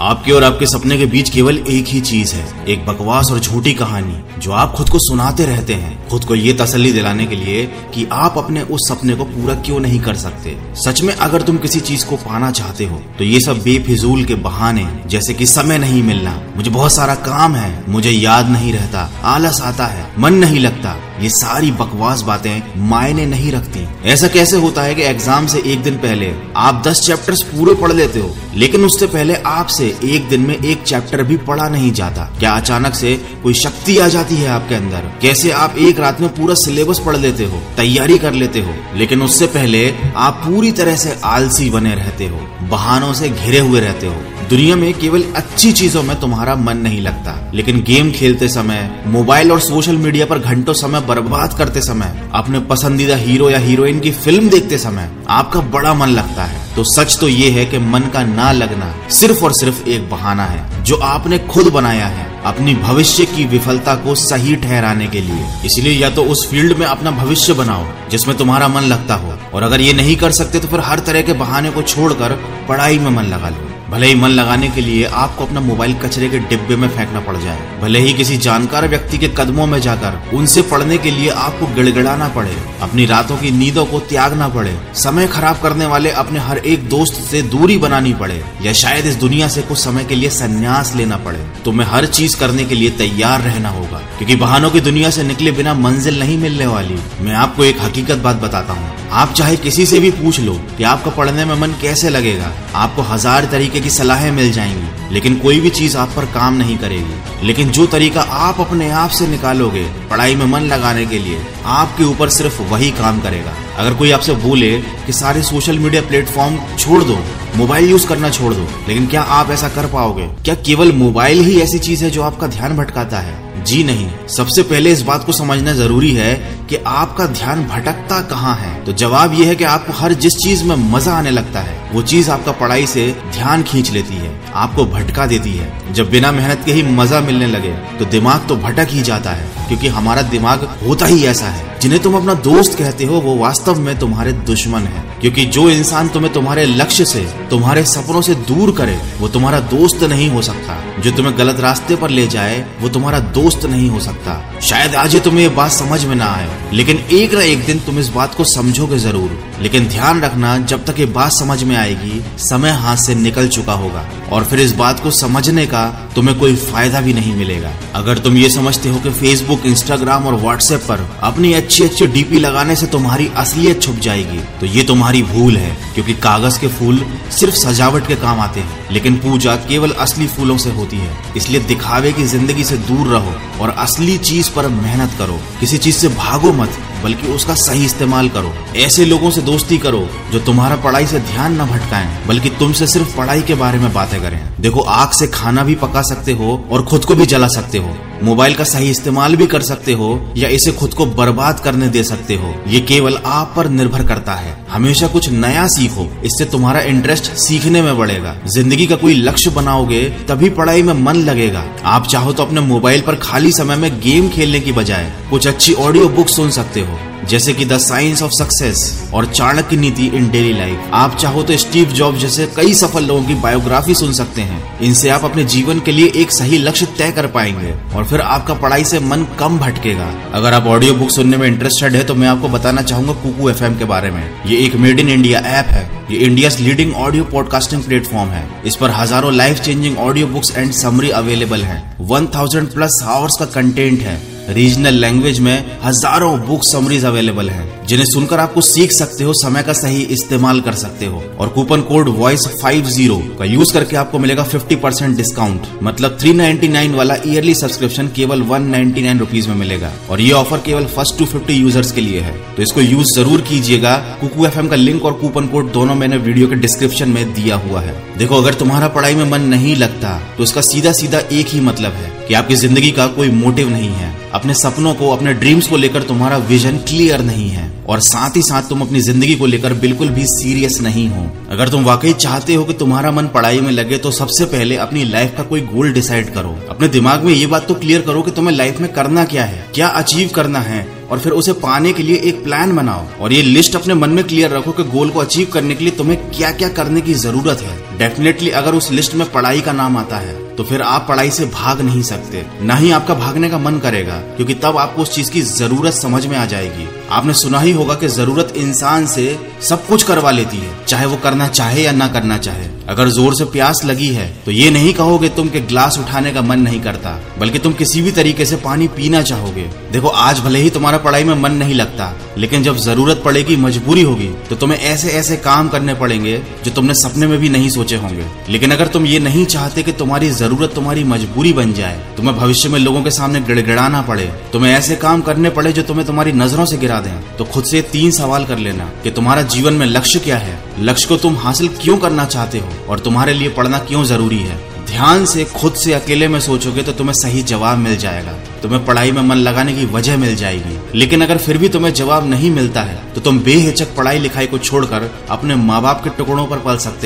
आपके और आपके सपने के बीच केवल एक ही चीज़ है, एक बकवास और झूठी कहानी, जो आप खुद को सुनाते रहते हैं। खुद को ये तसल्ली दिलाने के लिए कि आप अपने उस सपने को पूरा क्यों नहीं कर सकते। सच में अगर तुम किसी चीज़ को पाना चाहते हो तो ये सब बेफिजूल के बहाने जैसे कि समय नहीं मिलना। मुझे बहुत सारा काम है, मुझे याद नहीं रहता, आलस आता है, मन नहीं लगता। ये सारी बकवास बातें मायने नहीं रखती। ऐसा कैसे होता है कि एग्ज़ाम से एक दिन पहले आप दस चैप्टर्स पूरे पढ़ लेते हो, लेकिन उससे पहले आपसे एक दिन में एक चैप्टर भी पढ़ा नहीं जाता। क्या अचानक से कोई शक्ति आ जाती है आपके अंदर? कैसे आप एक रात में पूरा सिलेबस पढ़ लेते हो, तैयारी कर लेते हो, लेकिन उससे पहले आप पूरी तरह से आलसी बने रहते हो, बहानों से घिरे हुए रहते हो। दुनिया में केवल अच्छी चीज़ों में तुम्हारा मन नहीं लगता, लेकिन गेम खेलते समय, मोबाइल और सोशल मीडिया पर घंटों समय बर्बाद करते समय, अपने पसंदीदा हीरो या हीरोइन की फ़िल्म देखते समय आपका बड़ा मन लगता है। तो सच तो ये है कि मन का ना लगना सिर्फ़ और सिर्फ़ एक बहाना है, जो आपने खुद बनाया है, अपनी भविष्य की विफलता को सही ठहराने के लिए। इसलिए या तो उस फ़ील्ड में अपना भविष्य बनाओ, जिसमें तुम्हारा मन लगता हो, और अगर ये नहीं कर सकते तो फिर हर तरह के बहाने को छोड़कर पढ़ाई में मन लगा लो। भले ही मन लगाने के लिए आपको अपना मोबाइल कचरे के डिब्बे में फेंकना पड़ जाए। भले ही किसी जानकार व्यक्ति के कदमों में जाकर उनसे पढ़ने के लिए आपको गिड़गिड़ाना पड़े, अपनी रातों की नींदों को त्यागना पड़े, समय खराब करने वाले अपने हर एक दोस्त से दूरी बनानी पड़े, या शायद इस दुनिया से कुछ समय के लिए संन्यास लेना पड़े। तुम्हें हर चीज़ करने के लिए तैयार रहना होगा, क्योंकि बहानों की दुनिया से निकले बिना मंजिल नहीं मिलने वाली। मैं आपको एक हकीकत बात बताता हूँ। आप चाहे किसी से भी पूछ लो कि आपको पढ़ने में मन कैसे लगेगा। आपको हज़ार तरीके की सलाहें मिल जाएँगी, लेकिन कोई भी चीज़ आप पर काम नहीं करेगी। लेकिन जो तरीका आप अपने आप से निकालोगे, पढ़ाई में मन लगाने के लिए, आपके ऊपर सिर्फ़ वही काम करेगा। अगर कोई आपसे बोले कि सारे सोशल मीडिया प्लेटफॉर्म छोड़ दो मोबाइल यूज़ करना छोड़ दो। लेकिन क्या आप ऐसा कर पाओगे? क्या केवल मोबाइल ही ऐसी चीज़ है जो आपका ध्यान भटकाता है? जी नहीं। सबसे पहले इस बात को समझना ज़रूरी है कि आपका ध्यान भटकता कहाँ है। तो जवाब यह है कि आपको हर जिस चीज़ में मज़ा आने लगता है, वो चीज़ आपका पढ़ाई से ध्यान खींच लेती है, आपको भटका देती है। जब बिना मेहनत के ही मज़ा मिलने लगे तो दिमाग तो भटक ही जाता है, क्योंकि हमारा दिमाग होता ही ऐसा है। जिन्हें तुम अपना दोस्त कहते हो, वो वास्तव में तुम्हारे दुश्मन है। क्योंकि जो इंसान तुम्हें तुम्हारे लक्ष्य से, तुम्हारे सपनों से दूर करे, वो तुम्हारा दोस्त नहीं हो सकता। जो तुम्हें गलत रास्ते पर ले जाए, वो तुम्हारा दोस्त नहीं हो सकता। शायद आज ही तुम्हें ये बात समझ में ना आए, लेकिन एक ना एक दिन तुम इस बात को समझोगे ज़रूर। लेकिन ध्यान रखना, जब तक ये बात समझ में आएगी, समय हाथ से निकल चुका होगा। और फिर इस बात को समझने का तुम्हें कोई फ़ायदा भी नहीं मिलेगा। अगर तुम ये समझते हो कि फेसबुक इंस्टाग्राम और व्हाट्सएप पर अपनी अच्छी अच्छी डीपी लगाने से तुम्हारी असलियत छुप जाएगी तो ये तुम्हारी भूल है, क्योंकि कागज़ के फूल सिर्फ़ सजावट के काम आते हैं, लेकिन पूजा केवल असली फूलों से होती है। इसलिए दिखावे की ज़िंदगी से दूर रहो और असली चीज़ पर मेहनत करो। किसी चीज़ से भागो मत बल्कि उसका सही इस्तेमाल करो। ऐसे लोगों से दोस्ती करो, जो तुम्हारा पढ़ाई से ध्यान न भटकाएँ, बल्कि तुमसे सिर्फ़ पढ़ाई के बारे में बातें करें। देखो, आग से खाना भी पका सकते हो और खुद को भी जला सकते हो। मोबाइल का सही इस्तेमाल भी कर सकते हो या इसे खुद को बर्बाद करने दे सकते हो। ये केवल आप पर निर्भर करता है। हमेशा कुछ नया सीखो। इससे तुम्हारा इंटरेस्ट सीखने में बढ़ेगा। ज़िंदगी का कोई लक्ष्य बनाओगे, तभी पढ़ाई में मन लगेगा। आप चाहो तो अपने मोबाइल पर खाली समय में गेम खेलने की बजाय कुछ अच्छी ऑडियो बुक सुन सकते हो। जैसे कि द साइंस ऑफ़ सक्सेस और चाणक्य नीति इन डेली लाइफ। आप चाहो तो स्टीव जॉब जैसे कई सफल लोगों की बायोग्राफी सुन सकते हैं। इनसे आप अपने जीवन के लिए एक सही लक्ष्य तय कर पाएँगे और फिर आपका पढ़ाई से मन कम भटकेगा। अगर आप ऑडियो बुक सुनने में इंटरेस्टेड है तो मैं आपको बताना चाहूँगा कुकू एफएम के बारे में। ये एक मेड इन इंडिया ऐप है। ये India leading audio podcasting platform है। इस पर हज़ारों life changing audio books and summary available है। वन थाउज़ेंड प्लस आवर्स का कंटेंट है। रीजनल लैंग्वेज में हज़ारों बुक समरीज अवेलेबल हैं, जिन्हें सुनकर आपको सीख सकते हो, समय का सही इस्तेमाल कर सकते हो। और coupon code voice five zero का यूज़ करके आपको मिलेगा फिफ्टी परसेंट डिस्काउंट मतलब थ्री नाइन्टी नाइन वाला ईयरली सब्सक्रिप्शन केवल वन नाइन्टी नाइन रुपीज़ में मिलेगा। और ये ऑफ़र केवल फ़र्स्ट टू फिफ्टी यूज़र्स के लिए है। तो इसको यूज़ ज़रूर कीजिएगा। कुकू एफएम का लिंक और कूपन कोड दोनों मैंने वीडियो के डिस्क्रिप्शन में दिया हुआ है। देखो, अगर तुम्हारा पढ़ाई में मन नहीं लगता तो इसका सीधा सीधा एक ही मतलब है कि आपकी ज़िंदगी का कोई मोटिव नहीं है। अपने सपनों को, अपने ड्रीम्स को लेकर तुम्हारा विजन क्लियर नहीं है और साथ ही साथ तुम अपनी ज़िंदगी को लेकर बिल्कुल भी सीरियस नहीं हो। अगर तुम वाकई चाहते हो कि तुम्हारा मन पढ़ाई में लगे तो सबसे पहले अपनी लाइफ का कोई गोल डिसाइड करो। अपने दिमाग में ये बात तो क्लियर करो कि तुम्हें लाइफ में करना क्या है, क्या अचीव करना है, और फिर उसे पाने के लिए एक प्लान बनाओ। और ये लिस्ट अपने मन में क्लियर रखो कि गोल को अचीव करने के लिए तुम्हें क्या क्या करने की ज़रूरत है। डेफिनेटली अगर उस लिस्ट में पढ़ाई का नाम आता है तो फिर आप पढ़ाई से भाग नहीं सकते। ना ही आपका भागने का मन करेगा, क्योंकि तब आपको उस चीज़ की ज़रूरत समझ में आ जाएगी। आपने सुना ही होगा कि ज़रूरत इंसान से सब कुछ करवा लेती है, चाहे वो करना चाहे या ना करना चाहे। अगर ज़ोर से प्यास लगी है तो ये नहीं कहोगे तुम के ग्लास उठाने का मन नहीं करता, बल्कि तुम किसी भी तरीके से पानी पीना चाहोगे। देखो, आज भले ही तुम्हारा पढ़ाई में मन नहीं लगता, लेकिन जब ज़रूरत पड़ेगी, मजबूरी होगी तो तुम्हें ऐसे ऐसे काम करने पड़ेंगे, जो तुमने सपने में भी नहीं सोचे होंगे। लेकिन अगर तुम ये नहीं चाहते कि तुम्हारी ज़रूरत तुम्हारी मजबूरी बन जाए, तुम्हें भविष्य में लोगों के सामने गिड़गिड़ाना पड़े, तुम्हें ऐसे काम करने पड़े जो तुम्हें तुम्हारी नज़रों से गिरा दें तो खुद से तीन सवाल कर लेना कि तुम्हारा जीवन में लक्ष्य क्या है? लक्ष्य को तुम हासिल क्यों करना चाहते हो? और तुम्हारे लिए पढ़ना क्यों ज़रूरी है? ध्यान से, खुद से अकेले में सोचोगे तो तुम्हें सही जवाब मिल जाएगा। तुम्हें पढ़ाई में मन लगाने की वजह मिल जाएगी। लेकिन अगर फिर भी तुम्हें जवाब नहीं मिलता है तो तुम बेहिचक पढ़ाई लिखाई को छोड़कर अपने माँ बाप के टुकड़ों पर पल सकते